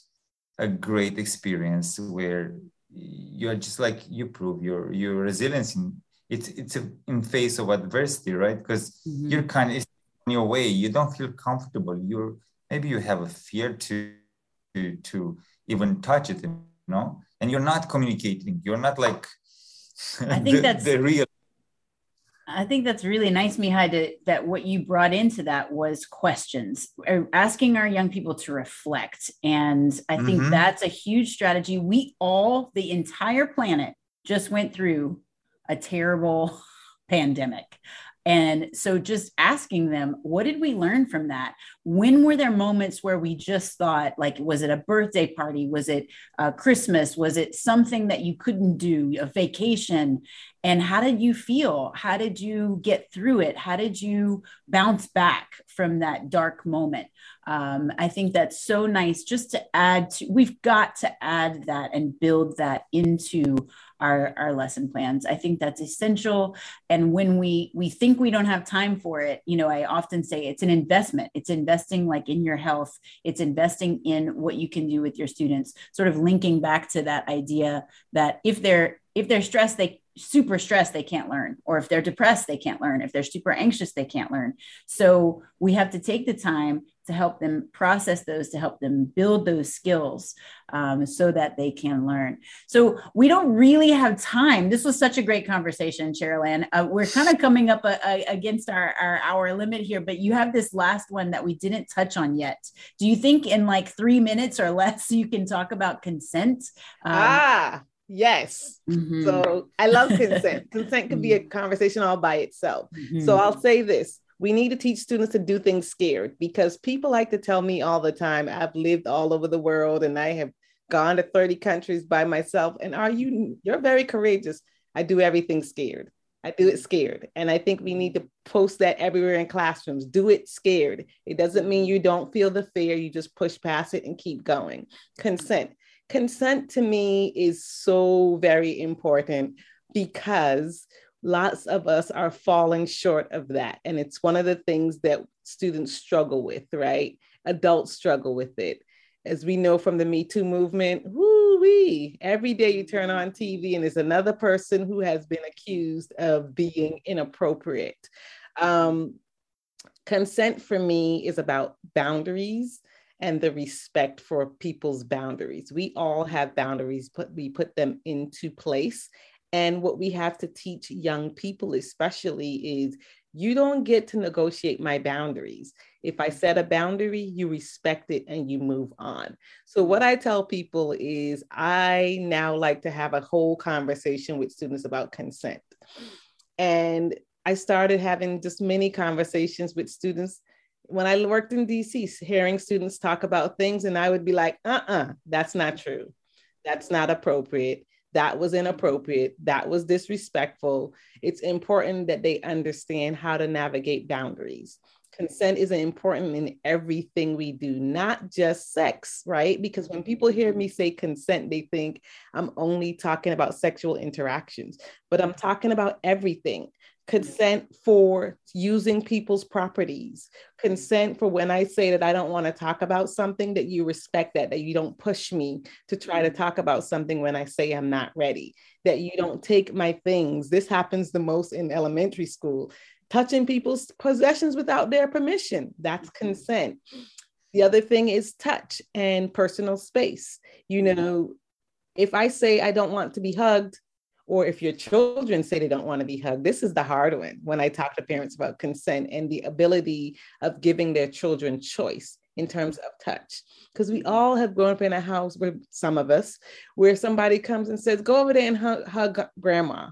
a great experience where you're just like you prove your your resilience in it's it's a, in face of adversity right? Because mm-hmm. you're kind of in your way. You don't feel comfortable. You're maybe you have a fear to to to even touch it you know and you're not communicating you're not like I think the, that's the real I think that's really nice, Mihai, to, that what you brought into that was questions, er, asking our young people to reflect. And I think mm-hmm. that's a huge strategy. We all, the entire planet, just went through a terrible pandemic. And so just asking them, what did we learn from that? When were there moments where we just thought, like, was it a birthday party? Was it uh, Christmas? Was it something that you couldn't do, a vacation? And how did you feel? How did you get through it? How did you bounce back from that dark moment? Um, I think that's so nice just to add to, we've got to add that and build that into our, our lesson plans. I think that's essential. And when we we think we don't have time for it, you know, I often say it's an investment. It's investing like in your health. It's investing in what you can do with your students. Sort of linking back to that idea that if they're if they're stressed, they super stressed, they can't learn. Or if they're depressed, they can't learn. If they're super anxious, they can't learn. So we have to take the time to help them process those, to help them build those skills um, so that they can learn. So we don't really have time. This was such a great conversation, Cheryl Uh, we're kind of coming up a, a, against our, our hour limit here, but you have this last one that we didn't touch on yet. Do you think in like three minutes or less you can talk about consent? Um, ah. Yes. Mm-hmm. So I love consent. consent could be a conversation all by itself. Mm-hmm. So I'll say this we need to teach students to do things scared because people like to tell me all the time I've lived all over the world and I have gone to 30 countries by myself. And are you, you're very courageous. I do everything scared. I do it scared. And I think we need to post that everywhere in classrooms. Do it scared. It doesn't mean you don't feel the fear, you just push past it and keep going. Consent consent to me is so very important because lots of us are falling short of that. And it's one of the things that students struggle with, right? Adults struggle with it. as we know from the Me Too movement, woo wee, every day you turn on TV and there's another person who has been accused of being inappropriate. Um, consent for me is about boundaries and the respect for people's boundaries. We all have boundaries, but we put them into place. And what we have to teach young people, especially, is you don't get to negotiate my boundaries. If I set a boundary, you respect it and you move on. So, what I tell people is, I now like to have a whole conversation with students about consent. And I started having just many conversations with students when I worked in DC, hearing students talk about things, and I would be like, uh uh-uh, uh, that's not true. That's not appropriate. That was inappropriate. That was disrespectful. It's important that they understand how to navigate boundaries. Consent is important in everything we do, not just sex, right? Because when people hear me say consent, they think I'm only talking about sexual interactions, but I'm talking about everything consent for using people's properties consent for when i say that i don't want to talk about something that you respect that that you don't push me to try to mm-hmm. talk about something when i say i'm not ready that you don't take my things. This happens the most in elementary school. Touching people's possessions without their permission that's mm-hmm. consent. The other thing is touch and personal space. You mm-hmm. know if i say i don't want to be hugged or if your children say they don't want to be hugged, this is the hard one when I talk to parents about consent and the ability of giving their children choice in terms of touch. Because we all have grown up in a house where some of us, where somebody comes and says, Go over there and hug, hug grandma.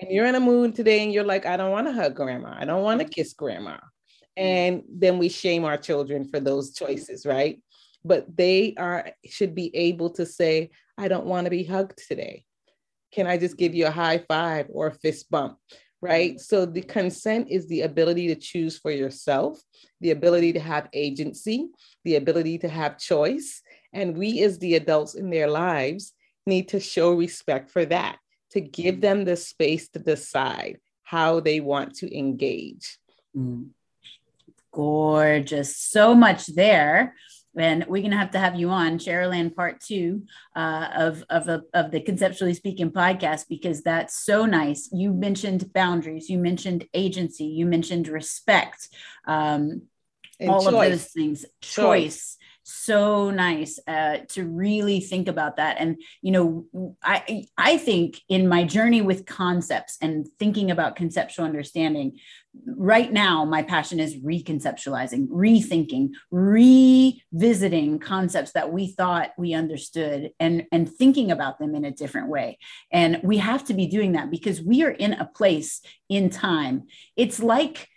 And you're in a mood today and you're like, I don't want to hug grandma. I don't want to kiss grandma. And then we shame our children for those choices, right? But they are should be able to say, I don't want to be hugged today. Can I just give you a high five or a fist bump? Right. So the consent is the ability to choose for yourself, the ability to have agency, the ability to have choice. And we, as the adults in their lives, need to show respect for that, to give them the space to decide how they want to engage. Mm. Gorgeous. So much there and we're going to have to have you on Cheryl part two uh, of of, a, of the conceptually speaking podcast because that's so nice. You mentioned boundaries, you mentioned agency, you mentioned respect, um, all choice. of those things, choice. choice so nice uh, to really think about that. And you know i i think in my journey with concepts and thinking about conceptual understanding right now my passion is reconceptualizing rethinking revisiting concepts that we thought we understood and and thinking about them in a different way. And we have to be doing that because we are in a place in time. It's like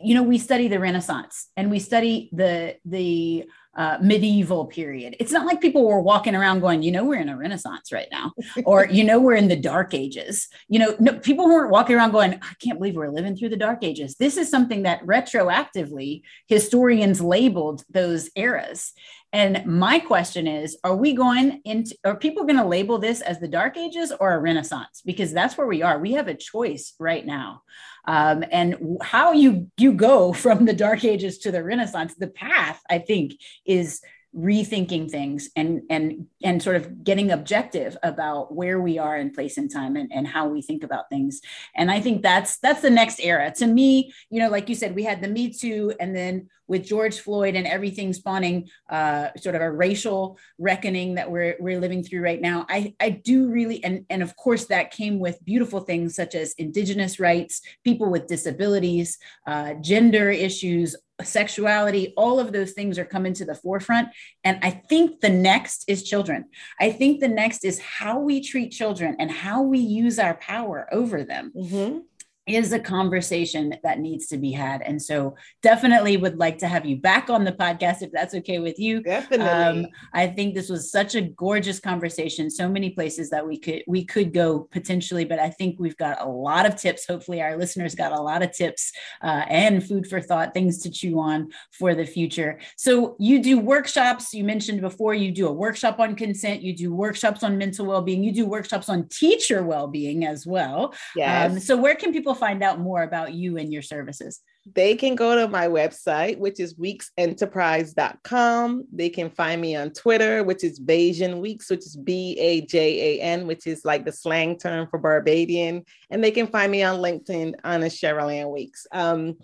you know we study the renaissance and we study the the uh, medieval period. It's not like people were walking around going, you know, we're in a renaissance right now, or, you know, we're in the dark ages. You know, no, people weren't walking around going, I can't believe we're living through the dark ages. This is something that retroactively historians labeled those eras. And my question is Are we going into, are people going to label this as the dark ages or a renaissance? Because that's where we are. We have a choice right now um, and how you you go from the dark ages to the renaissance the path i think is rethinking things and and and sort of getting objective about where we are in place and time and, and how we think about things. And i think that's that's the next era. To me you know like you said we had the me too and then with george floyd and everything spawning uh, sort of a racial reckoning that we're we're living through right now. I i do really and and of course that came with beautiful things such as indigenous rights people with disabilities uh, gender issues sexuality, all of those things are coming to the forefront. And I think the next is children. I think the next is how we treat children and how we use our power over them. Mm-hmm is a conversation that needs to be had. And so definitely would like to have you back on the podcast if that's okay with you. Definitely. Um, I think this was such a gorgeous conversation. So many places that we could we could go potentially, but I think we've got a lot of tips. Hopefully our listeners got a lot of tips uh, and food for thought, things to chew on for the future. So you do workshops. You mentioned before you do a workshop on consent. You do workshops on mental well-being. You do workshops on teacher well-being as well. Yes. Um, so where can people find out more about you and your services? They can go to my website, which is weekesenterprise.com. They can find me on Twitter, which is Bajan Weekes, which is B A J A N, which is like the slang term for Barbadian. And they can find me on LinkedIn on a Cheryl Ann Weekes. Um,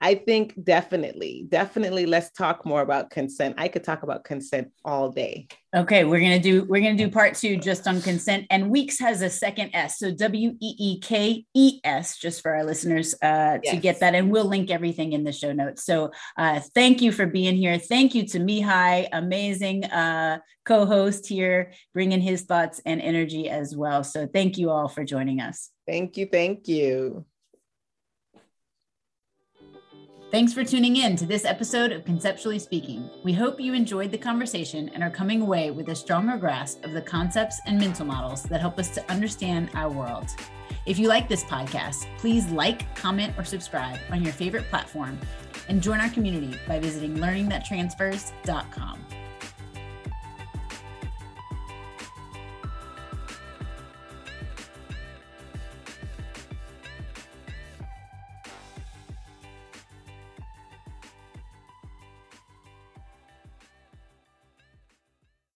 I think definitely, definitely let's talk more about consent. I could talk about consent all day. Okay, we're gonna do we're gonna do part two just on consent. And weeks has a second S, so W E E K E S, just for our listeners uh, yes. to get that. And we'll link everything in the show notes. So uh, thank you for being here. Thank you to Mihai, amazing uh, co-host here, bringing his thoughts and energy as well. So thank you all for joining us. Thank you. Thank you. Thanks for tuning in to this episode of Conceptually Speaking. We hope you enjoyed the conversation and are coming away with a stronger grasp of the concepts and mental models that help us to understand our world. If you like this podcast, please like, comment, or subscribe on your favorite platform and join our community by visiting learningthattransfers.com.